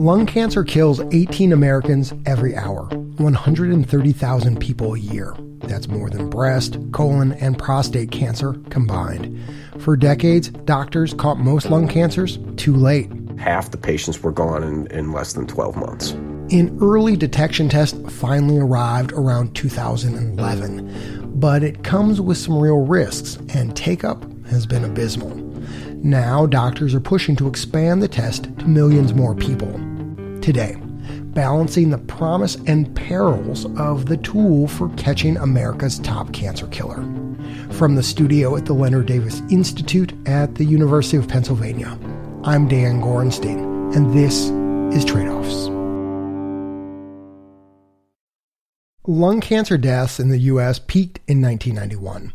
Lung cancer kills 18 Americans every hour, 130,000 people a year. That's more than breast, colon, and prostate cancer combined. For decades, doctors caught most lung cancers too late. Half the patients were gone in, in less than 12 months. An early detection test finally arrived around 2011, but it comes with some real risks, and take up has been abysmal. Now, doctors are pushing to expand the test to millions more people. Today, balancing the promise and perils of the tool for catching America's top cancer killer. From the studio at the Leonard Davis Institute at the University of Pennsylvania, I'm Dan Gorenstein, and this is Trade Offs. Lung cancer deaths in the U.S. peaked in 1991.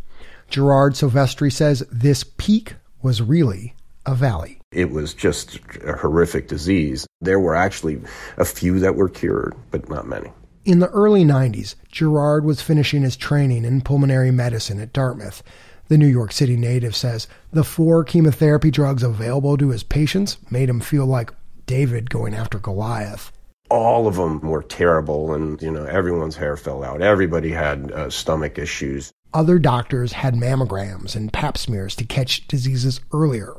Gerard Silvestri says this peak was really a valley. It was just a horrific disease. There were actually a few that were cured, but not many. In the early 90s, Gerard was finishing his training in pulmonary medicine at Dartmouth. The New York City native says the four chemotherapy drugs available to his patients made him feel like David going after Goliath all of them were terrible and you know everyone's hair fell out everybody had uh, stomach issues other doctors had mammograms and pap smears to catch diseases earlier.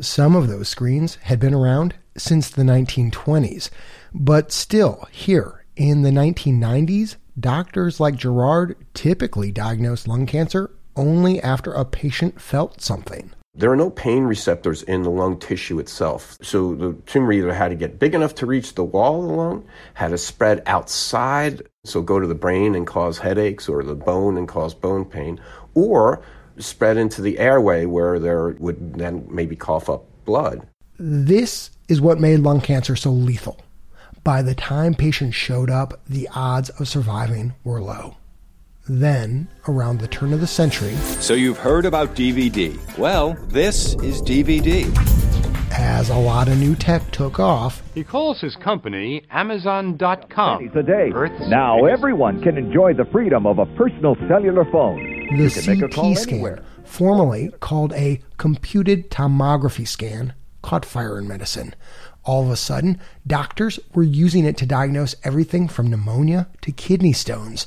Some of those screens had been around since the 1920s but still here in the 1990s doctors like gerard typically diagnosed lung cancer only after a patient felt something there are no pain receptors in the lung tissue itself. So the tumor either had to get big enough to reach the wall of the lung, had to spread outside, so go to the brain and cause headaches, or the bone and cause bone pain, or spread into the airway where there would then maybe cough up blood. This is what made lung cancer so lethal. By the time patients showed up, the odds of surviving were low. Then, around the turn of the century. So you've heard about DVD. Well, this is DVD. As a lot of new tech took off, he calls his company Amazon.com. a day. now everyone can enjoy the freedom of a personal cellular phone. The CT scan, formerly called a computed tomography scan, caught fire in medicine. All of a sudden, doctors were using it to diagnose everything from pneumonia to kidney stones.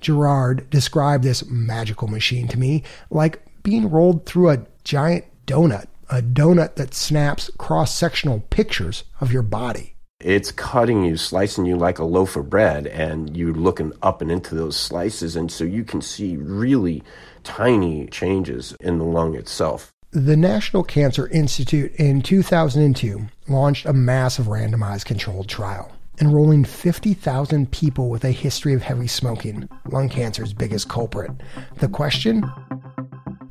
Gerard described this magical machine to me like being rolled through a giant donut, a donut that snaps cross sectional pictures of your body. It's cutting you, slicing you like a loaf of bread, and you're looking up and into those slices, and so you can see really tiny changes in the lung itself. The National Cancer Institute in 2002 launched a massive randomized controlled trial enrolling 50,000 people with a history of heavy smoking, lung cancer's biggest culprit. The question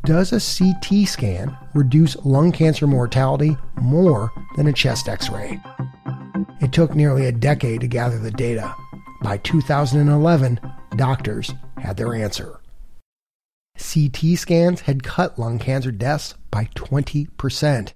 Does a CT scan reduce lung cancer mortality more than a chest x ray? It took nearly a decade to gather the data. By 2011, doctors had their answer. CT scans had cut lung cancer deaths by 20%.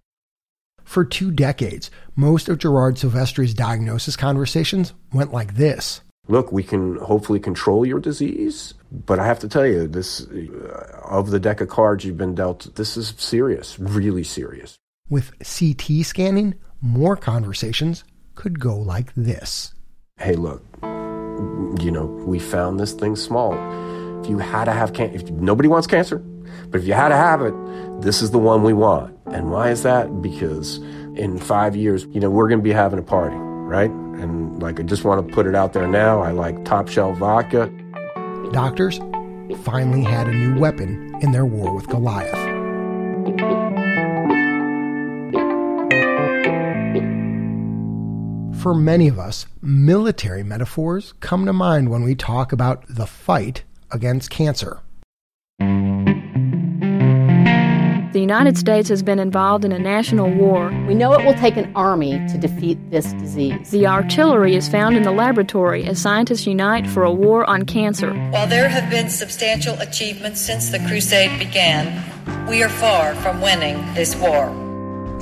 For two decades, most of Gerard Silvestri's diagnosis conversations went like this. Look, we can hopefully control your disease, but I have to tell you, this uh, of the deck of cards you've been dealt, this is serious, really serious. With CT scanning, more conversations could go like this. Hey, look, you know, we found this thing small. If you had to have cancer, nobody wants cancer, but if you had to have it, this is the one we want. And why is that? Because in five years, you know, we're going to be having a party, right? And like, I just want to put it out there now. I like top shelf vodka. Doctors finally had a new weapon in their war with Goliath. For many of us, military metaphors come to mind when we talk about the fight against cancer. The United States has been involved in a national war. We know it will take an army to defeat this disease. The artillery is found in the laboratory as scientists unite for a war on cancer. While there have been substantial achievements since the crusade began, we are far from winning this war.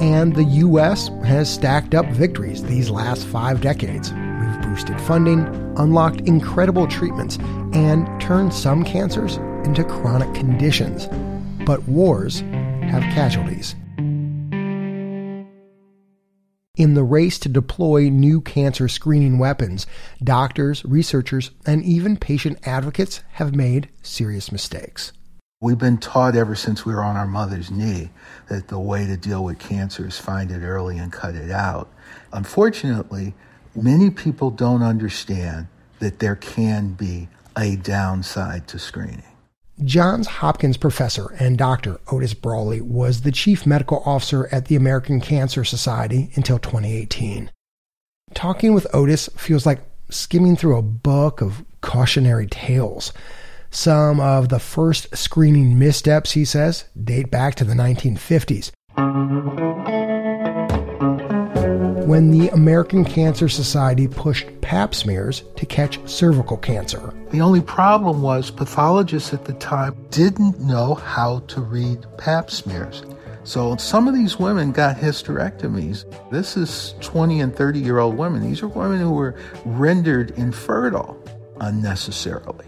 And the U.S. has stacked up victories these last five decades. We've boosted funding, unlocked incredible treatments, and turn some cancers into chronic conditions. But wars have casualties. In the race to deploy new cancer screening weapons, doctors, researchers, and even patient advocates have made serious mistakes. We've been taught ever since we were on our mother's knee that the way to deal with cancer is find it early and cut it out. Unfortunately, many people don't understand that there can be a downside to screening. Johns Hopkins professor and Dr. Otis Brawley was the chief medical officer at the American Cancer Society until 2018. Talking with Otis feels like skimming through a book of cautionary tales. Some of the first screening missteps, he says, date back to the 1950s when the American Cancer Society pushed pap smears to catch cervical cancer. The only problem was pathologists at the time didn't know how to read pap smears. So some of these women got hysterectomies. This is 20 and 30 year old women. These are women who were rendered infertile unnecessarily.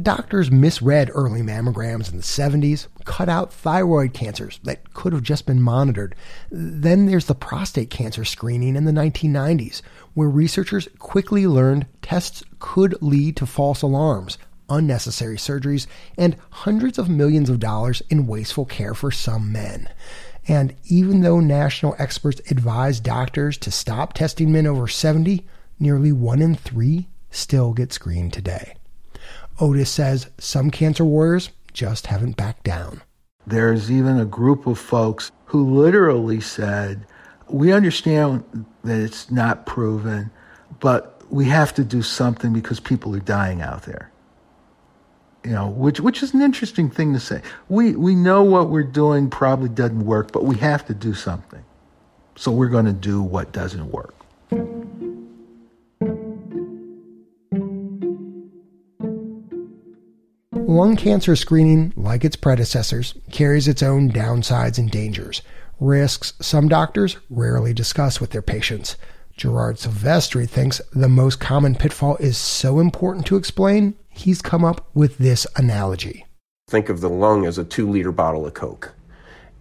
Doctors misread early mammograms in the 70s, cut out thyroid cancers that could have just been monitored. Then there's the prostate cancer screening in the 1990s, where researchers quickly learned tests could lead to false alarms, unnecessary surgeries, and hundreds of millions of dollars in wasteful care for some men. And even though national experts advise doctors to stop testing men over 70, nearly one in three still get screened today. Otis says some cancer warriors just haven't backed down. There's even a group of folks who literally said, We understand that it's not proven, but we have to do something because people are dying out there. You know, which which is an interesting thing to say. We we know what we're doing probably doesn't work, but we have to do something. So we're going to do what doesn't work. Lung cancer screening, like its predecessors, carries its own downsides and dangers, risks some doctors rarely discuss with their patients. Gerard Silvestri thinks the most common pitfall is so important to explain, he's come up with this analogy. Think of the lung as a two liter bottle of Coke.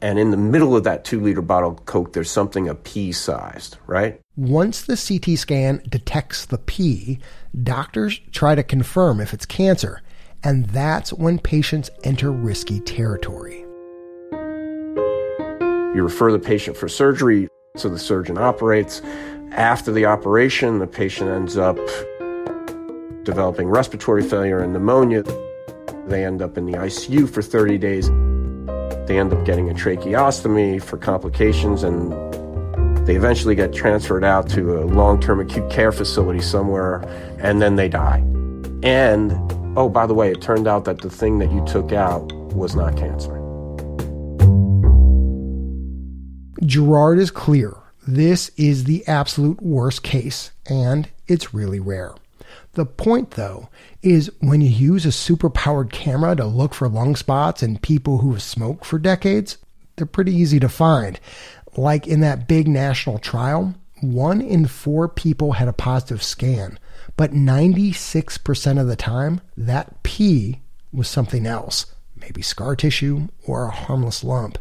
And in the middle of that two liter bottle of Coke, there's something a pea sized, right? Once the CT scan detects the pea, doctors try to confirm if it's cancer and that's when patients enter risky territory. You refer the patient for surgery, so the surgeon operates. After the operation, the patient ends up developing respiratory failure and pneumonia. They end up in the ICU for 30 days. They end up getting a tracheostomy for complications, and they eventually get transferred out to a long term acute care facility somewhere, and then they die. And oh, by the way, it turned out that the thing that you took out was not cancer. Gerard is clear. This is the absolute worst case, and it's really rare. The point, though, is when you use a superpowered camera to look for lung spots in people who have smoked for decades, they're pretty easy to find. Like in that big national trial, one in four people had a positive scan, but 96% of the time, that pea was something else, maybe scar tissue or a harmless lump.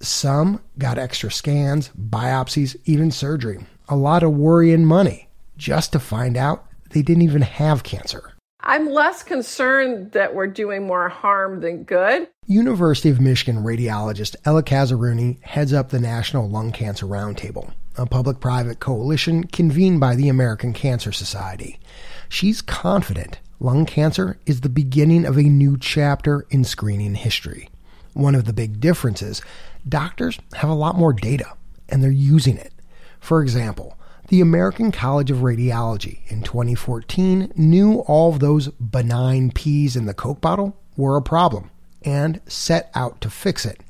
Some got extra scans, biopsies, even surgery. A lot of worry and money just to find out they didn't even have cancer. I'm less concerned that we're doing more harm than good. University of Michigan radiologist Ella Kazerooni heads up the National Lung Cancer Roundtable a public private coalition convened by the American Cancer Society. She's confident lung cancer is the beginning of a new chapter in screening history. One of the big differences doctors have a lot more data and they're using it. For example, the American College of Radiology in 2014 knew all of those benign peas in the Coke bottle were a problem and set out to fix it.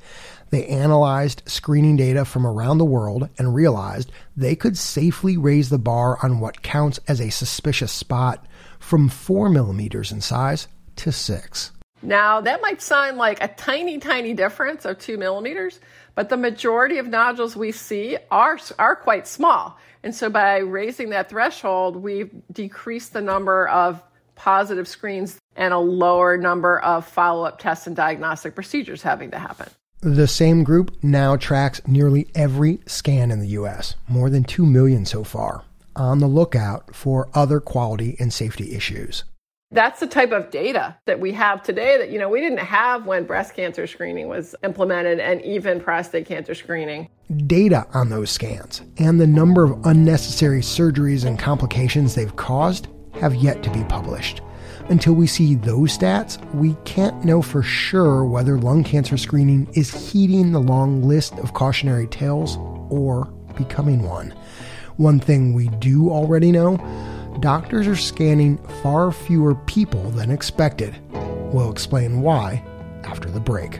They analyzed screening data from around the world and realized they could safely raise the bar on what counts as a suspicious spot from 4 millimeters in size to 6. Now, that might sound like a tiny, tiny difference of 2 millimeters, but the majority of nodules we see are, are quite small. And so by raising that threshold, we've decreased the number of positive screens and a lower number of follow up tests and diagnostic procedures having to happen. The same group now tracks nearly every scan in the U.S., more than 2 million so far, on the lookout for other quality and safety issues. That's the type of data that we have today that, you know, we didn't have when breast cancer screening was implemented and even prostate cancer screening. Data on those scans and the number of unnecessary surgeries and complications they've caused have yet to be published. Until we see those stats, we can't know for sure whether lung cancer screening is heeding the long list of cautionary tales or becoming one. One thing we do already know doctors are scanning far fewer people than expected. We'll explain why after the break.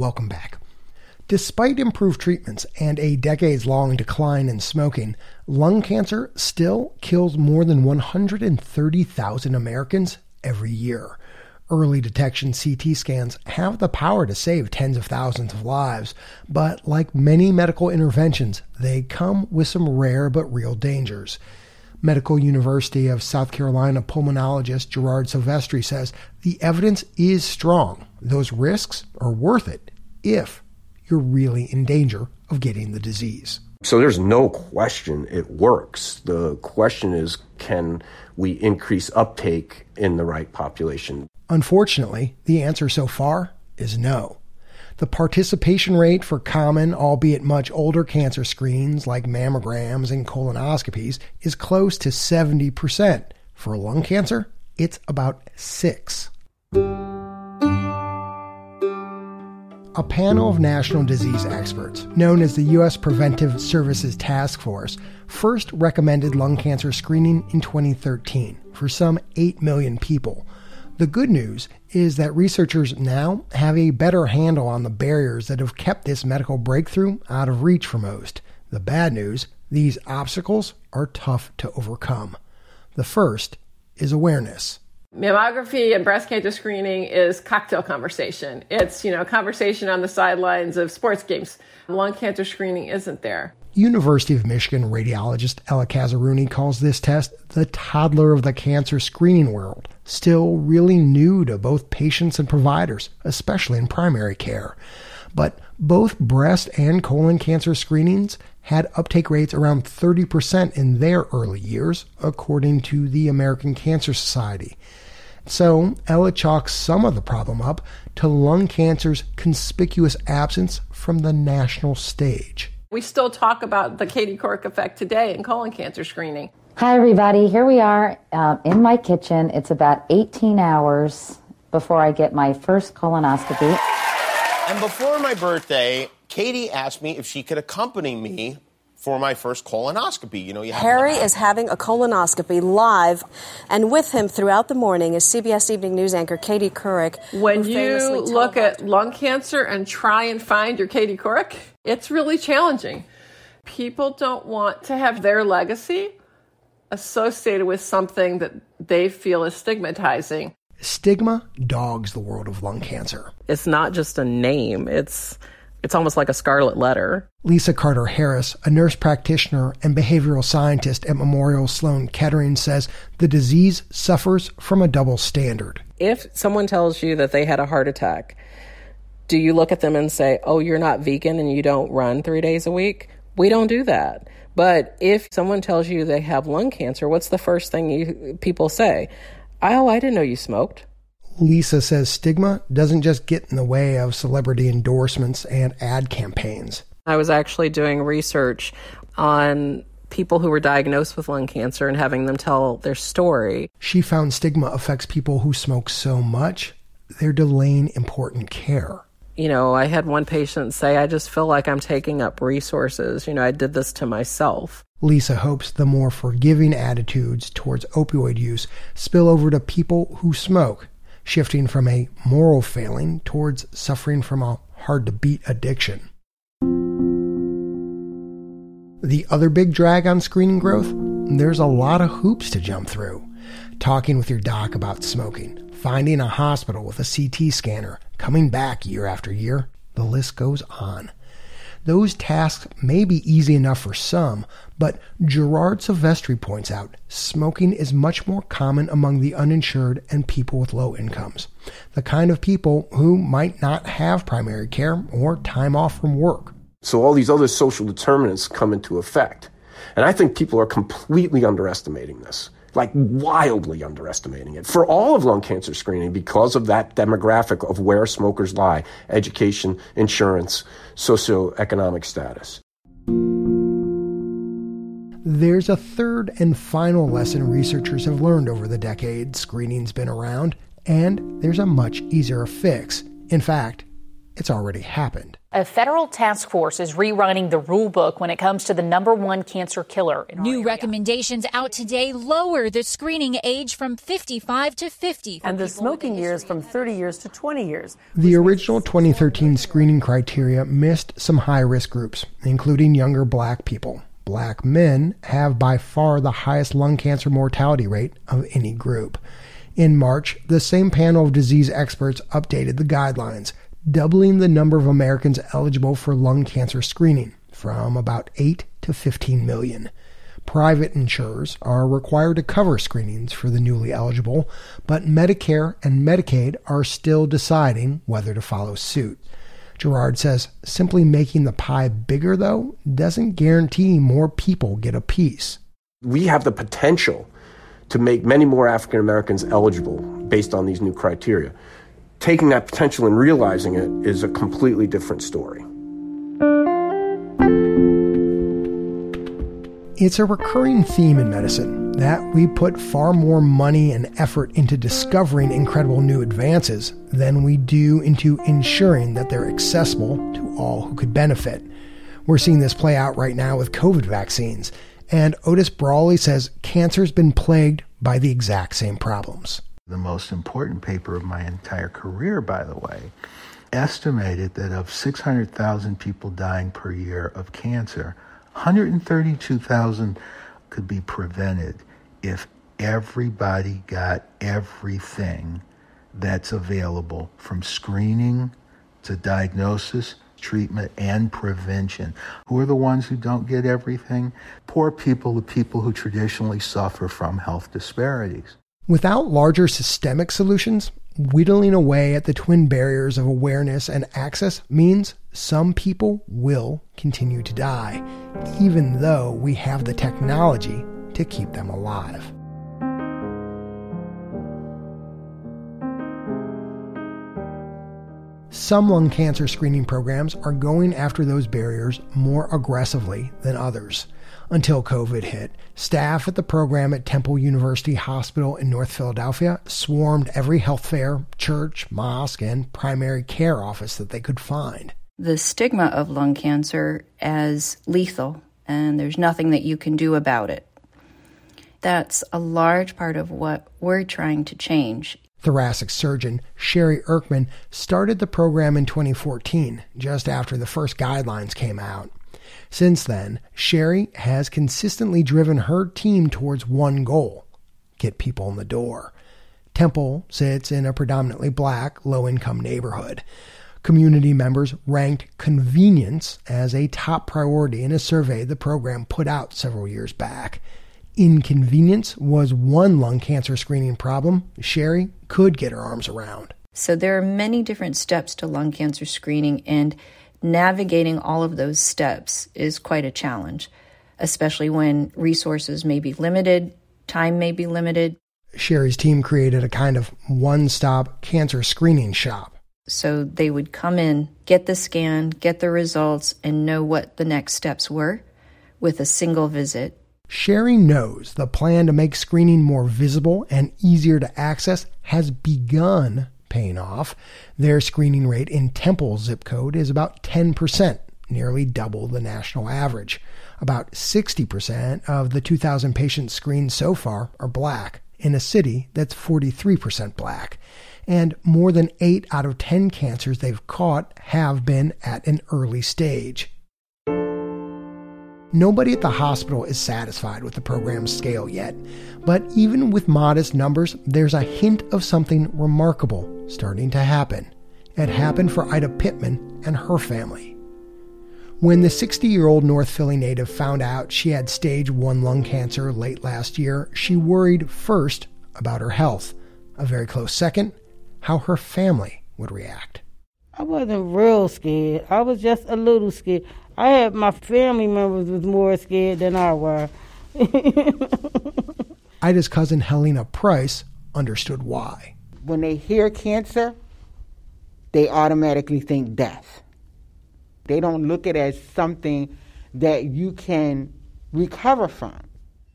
Welcome back. Despite improved treatments and a decades long decline in smoking, lung cancer still kills more than 130,000 Americans every year. Early detection CT scans have the power to save tens of thousands of lives, but like many medical interventions, they come with some rare but real dangers. Medical University of South Carolina pulmonologist Gerard Silvestri says the evidence is strong. Those risks are worth it if you're really in danger of getting the disease. So there's no question it works. The question is can we increase uptake in the right population? Unfortunately, the answer so far is no. The participation rate for common, albeit much older cancer screens like mammograms and colonoscopies is close to 70%. For lung cancer, it's about 6. A panel of national disease experts, known as the U.S. Preventive Services Task Force, first recommended lung cancer screening in 2013 for some 8 million people. The good news is that researchers now have a better handle on the barriers that have kept this medical breakthrough out of reach for most. The bad news these obstacles are tough to overcome. The first is awareness. Mammography and breast cancer screening is cocktail conversation. It's, you know, conversation on the sidelines of sports games. Lung cancer screening isn't there. University of Michigan radiologist Ella Kazerooni calls this test the toddler of the cancer screening world, still really new to both patients and providers, especially in primary care. But both breast and colon cancer screenings had uptake rates around 30% in their early years, according to the American Cancer Society. So, Ella chalks some of the problem up to lung cancer's conspicuous absence from the national stage. We still talk about the Katie Couric effect today in colon cancer screening. Hi, everybody. Here we are uh, in my kitchen. It's about 18 hours before I get my first colonoscopy. And before my birthday, Katie asked me if she could accompany me for my first colonoscopy. You know, you Harry is having a colonoscopy live, and with him throughout the morning is CBS Evening News anchor Katie Couric. When you look at lung cancer and try and find your Katie Couric, it's really challenging. People don't want to have their legacy associated with something that they feel is stigmatizing. Stigma dogs the world of lung cancer. It's not just a name, it's it's almost like a scarlet letter. Lisa Carter Harris, a nurse practitioner and behavioral scientist at Memorial Sloan Kettering, says the disease suffers from a double standard. If someone tells you that they had a heart attack, do you look at them and say, Oh, you're not vegan and you don't run three days a week? We don't do that. But if someone tells you they have lung cancer, what's the first thing you people say? Oh, I didn't know you smoked. Lisa says stigma doesn't just get in the way of celebrity endorsements and ad campaigns. I was actually doing research on people who were diagnosed with lung cancer and having them tell their story. She found stigma affects people who smoke so much, they're delaying important care. You know, I had one patient say, I just feel like I'm taking up resources. You know, I did this to myself. Lisa hopes the more forgiving attitudes towards opioid use spill over to people who smoke, shifting from a moral failing towards suffering from a hard to beat addiction. The other big drag on screening growth? There's a lot of hoops to jump through. Talking with your doc about smoking, finding a hospital with a CT scanner, coming back year after year, the list goes on. Those tasks may be easy enough for some, but Gerard Silvestri points out smoking is much more common among the uninsured and people with low incomes, the kind of people who might not have primary care or time off from work. So all these other social determinants come into effect. And I think people are completely underestimating this like wildly underestimating it for all of lung cancer screening because of that demographic of where smokers lie education, insurance, socioeconomic status. There's a third and final lesson researchers have learned over the decades screening's been around, and there's a much easier fix. In fact, it's already happened. A federal task force is rewriting the rule book when it comes to the number one cancer killer. New recommendations out today lower the screening age from 55 to 50. And the smoking years from 30 years to 20 years. The original 2013 screening criteria missed some high risk groups, including younger black people. Black men have by far the highest lung cancer mortality rate of any group. In March, the same panel of disease experts updated the guidelines doubling the number of Americans eligible for lung cancer screening from about 8 to 15 million. Private insurers are required to cover screenings for the newly eligible, but Medicare and Medicaid are still deciding whether to follow suit. Gerard says simply making the pie bigger, though, doesn't guarantee more people get a piece. We have the potential to make many more African Americans eligible based on these new criteria taking that potential and realizing it is a completely different story. It's a recurring theme in medicine that we put far more money and effort into discovering incredible new advances than we do into ensuring that they're accessible to all who could benefit. We're seeing this play out right now with COVID vaccines, and Otis Brawley says cancer's been plagued by the exact same problems the most important paper of my entire career, by the way, estimated that of 600,000 people dying per year of cancer, 132,000 could be prevented if everybody got everything that's available from screening to diagnosis, treatment, and prevention. Who are the ones who don't get everything? Poor people, the people who traditionally suffer from health disparities. Without larger systemic solutions, whittling away at the twin barriers of awareness and access means some people will continue to die, even though we have the technology to keep them alive. Some lung cancer screening programs are going after those barriers more aggressively than others until COVID hit. Staff at the program at Temple University Hospital in North Philadelphia swarmed every health fair, church, mosque, and primary care office that they could find. The stigma of lung cancer as lethal, and there's nothing that you can do about it. That's a large part of what we're trying to change. Thoracic surgeon Cherie Erkmen started the program in 2014, just after the first guidelines came out. Since then, Cherie has consistently driven her team towards one goal get people in the door. Temple sits in a predominantly black, low income neighborhood. Community members ranked convenience as a top priority in a survey the program put out several years back. Inconvenience was one lung cancer screening problem Cherie could get her arms around. So, there are many different steps to lung cancer screening, and navigating all of those steps is quite a challenge, especially when resources may be limited, time may be limited. Cherie's team created a kind of one stop cancer screening shop. So they would come in, get the scan, get the results, and know what the next steps were with a single visit. Cherie knows the plan to make screening more visible and easier to access has begun paying off. Their screening rate in Temple zip code is about 10%, nearly double the national average. About 60% of the 2,000 patients screened so far are black in a city that's 43% black. And more than 8 out of 10 cancers they've caught have been at an early stage. Nobody at the hospital is satisfied with the program's scale yet, but even with modest numbers, there's a hint of something remarkable starting to happen. It happened for Ida Pittman and her family. When the 60 year old North Philly native found out she had stage 1 lung cancer late last year, she worried first about her health. A very close second, how her family would react. I wasn't real scared. I was just a little scared. I had my family members was more scared than I were. Ida's cousin Helena Price understood why. When they hear cancer, they automatically think death. They don't look at it as something that you can recover from.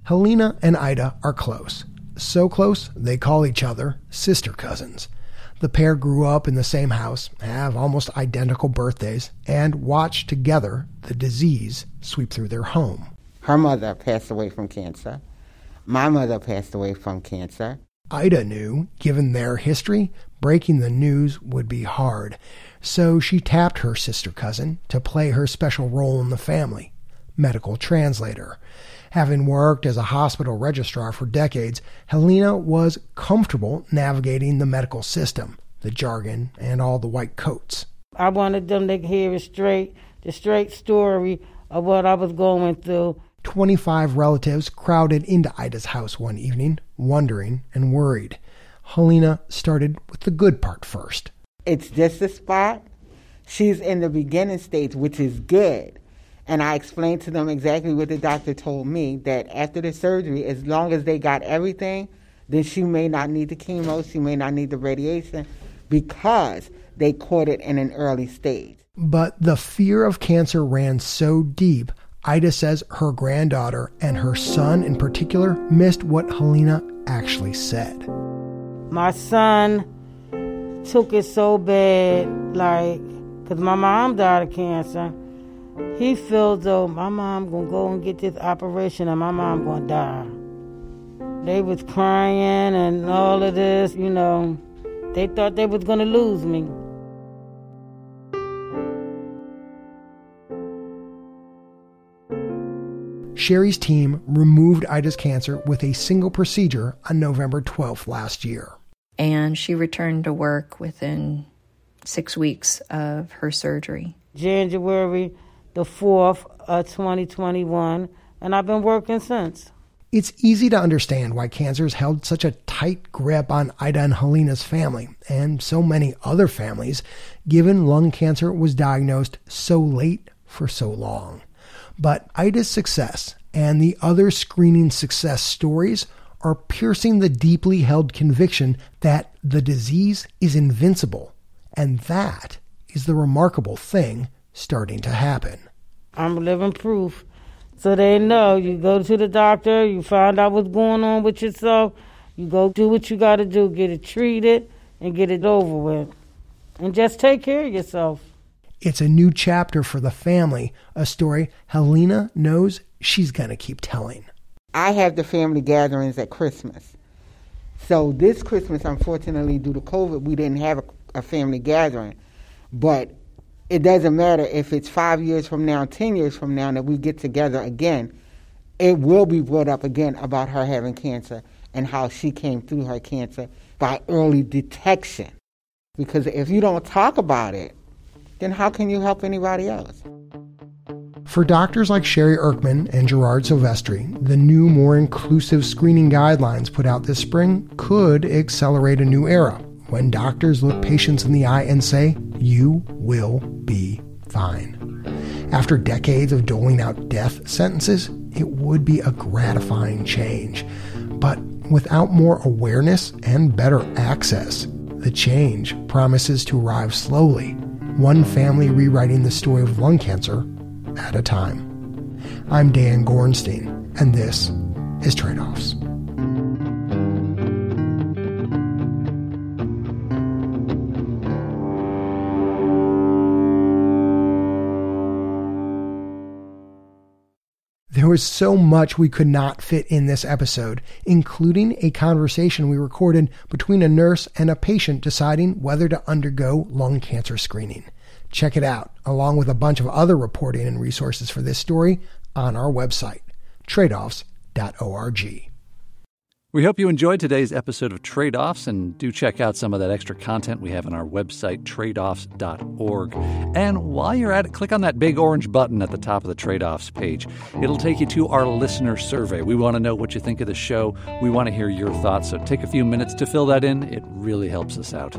Helena and Ida are close. So close, they call each other sister cousins. The pair grew up in the same house, have almost identical birthdays, and watched together the disease sweep through their home. Her mother passed away from cancer. My mother passed away from cancer. Ida knew, given their history, breaking the news would be hard, so she tapped her sister cousin to play her special role in the family medical translator. Having worked as a hospital registrar for decades, Helena was comfortable navigating the medical system, the jargon, and all the white coats. I wanted them to hear it straight, the straight story of what I was going through. 25 relatives crowded into Ida's house one evening, wondering and worried. Helena started with the good part first. It's just a spot. She's in the beginning stage, which is good. And I explained to them exactly what the doctor told me that after the surgery, as long as they got everything, then she may not need the chemo, she may not need the radiation because they caught it in an early stage. But the fear of cancer ran so deep, Ida says her granddaughter and her son in particular missed what Helena actually said. My son took it so bad, like, because my mom died of cancer he feels though my mom gonna go and get this operation and my mom gonna die. They was crying and all of this, you know. They thought they was gonna lose me. Cherie's team removed Ida's cancer with a single procedure on November 12th last year. And she returned to work within six weeks of her surgery. January the 4th of 2021, and I've been working since. It's easy to understand why cancer's held such a tight grip on Ida and Helena's family and so many other families, given lung cancer was diagnosed so late for so long. But Ida's success and the other screening success stories are piercing the deeply held conviction that the disease is invincible. And that is the remarkable thing starting to happen. I'm living proof. So they know you go to the doctor, you find out what's going on with yourself, you go do what you got to do, get it treated, and get it over with. And just take care of yourself. It's a new chapter for the family, a story Helena knows she's going to keep telling. I have the family gatherings at Christmas. So this Christmas, unfortunately, due to COVID, we didn't have a, a family gathering. But it doesn't matter if it's five years from now, 10 years from now, that we get together again, it will be brought up again about her having cancer and how she came through her cancer by early detection. Because if you don't talk about it, then how can you help anybody else? For doctors like Cherie Erkmen and Gerard Silvestri, the new, more inclusive screening guidelines put out this spring could accelerate a new era when doctors look patients in the eye and say, You will be fine. After decades of doling out death sentences, it would be a gratifying change. But without more awareness and better access, the change promises to arrive slowly, one family rewriting the story of lung cancer at a time. I'm Dan Gorenstein, and this is Trade Offs. Was so much we could not fit in this episode, including a conversation we recorded between a nurse and a patient deciding whether to undergo lung cancer screening. Check it out, along with a bunch of other reporting and resources for this story on our website, tradeoffs.org. We hope you enjoyed today's episode of Trade Offs and do check out some of that extra content we have on our website, tradeoffs.org. And while you're at it, click on that big orange button at the top of the Trade Offs page. It'll take you to our listener survey. We want to know what you think of the show. We want to hear your thoughts, so take a few minutes to fill that in. It really helps us out.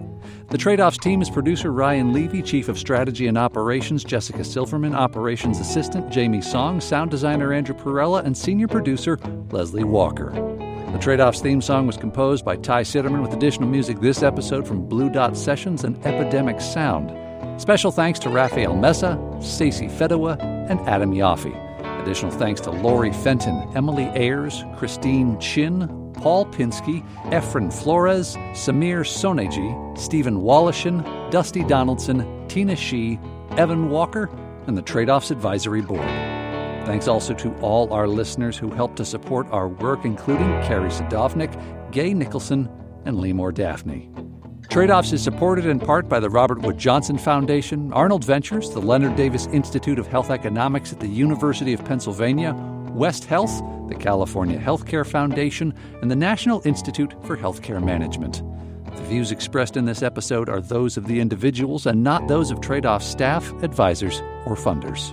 The Trade Offs team is producer Ryan Levy, Chief of Strategy and Operations Jessica Silverman, Operations Assistant Jamie Song, Sound Designer Andrew Perella, and Senior Producer Leslie Walker. The Trade Offs theme song was composed by Ty Citerman with additional music this episode from Blue Dot Sessions and Epidemic Sound. Special thanks to Rafael Mesa, Stacy Fedewa, and Adam Yaffe. Additional thanks to Lori Fenton, Emily Ayers, Christine Chin, Paul Pinsky, Efren Flores, Samir Soneji, Stephen Wallishin, Dusty Donaldson, Tina Shee, Evan Walker, and the Trade Offs Advisory Board. Thanks also to all our listeners who helped to support our work, including Carrie Sadovnik, Gay Nicholson, and Lemore Daphne. Trade Offs is supported in part by the Robert Wood Johnson Foundation, Arnold Ventures, the Leonard Davis Institute of Health Economics at the University of Pennsylvania, West Health, the California Healthcare Foundation, and the National Institute for Healthcare Management. The views expressed in this episode are those of the individuals and not those of Trade Off staff, advisors, or funders.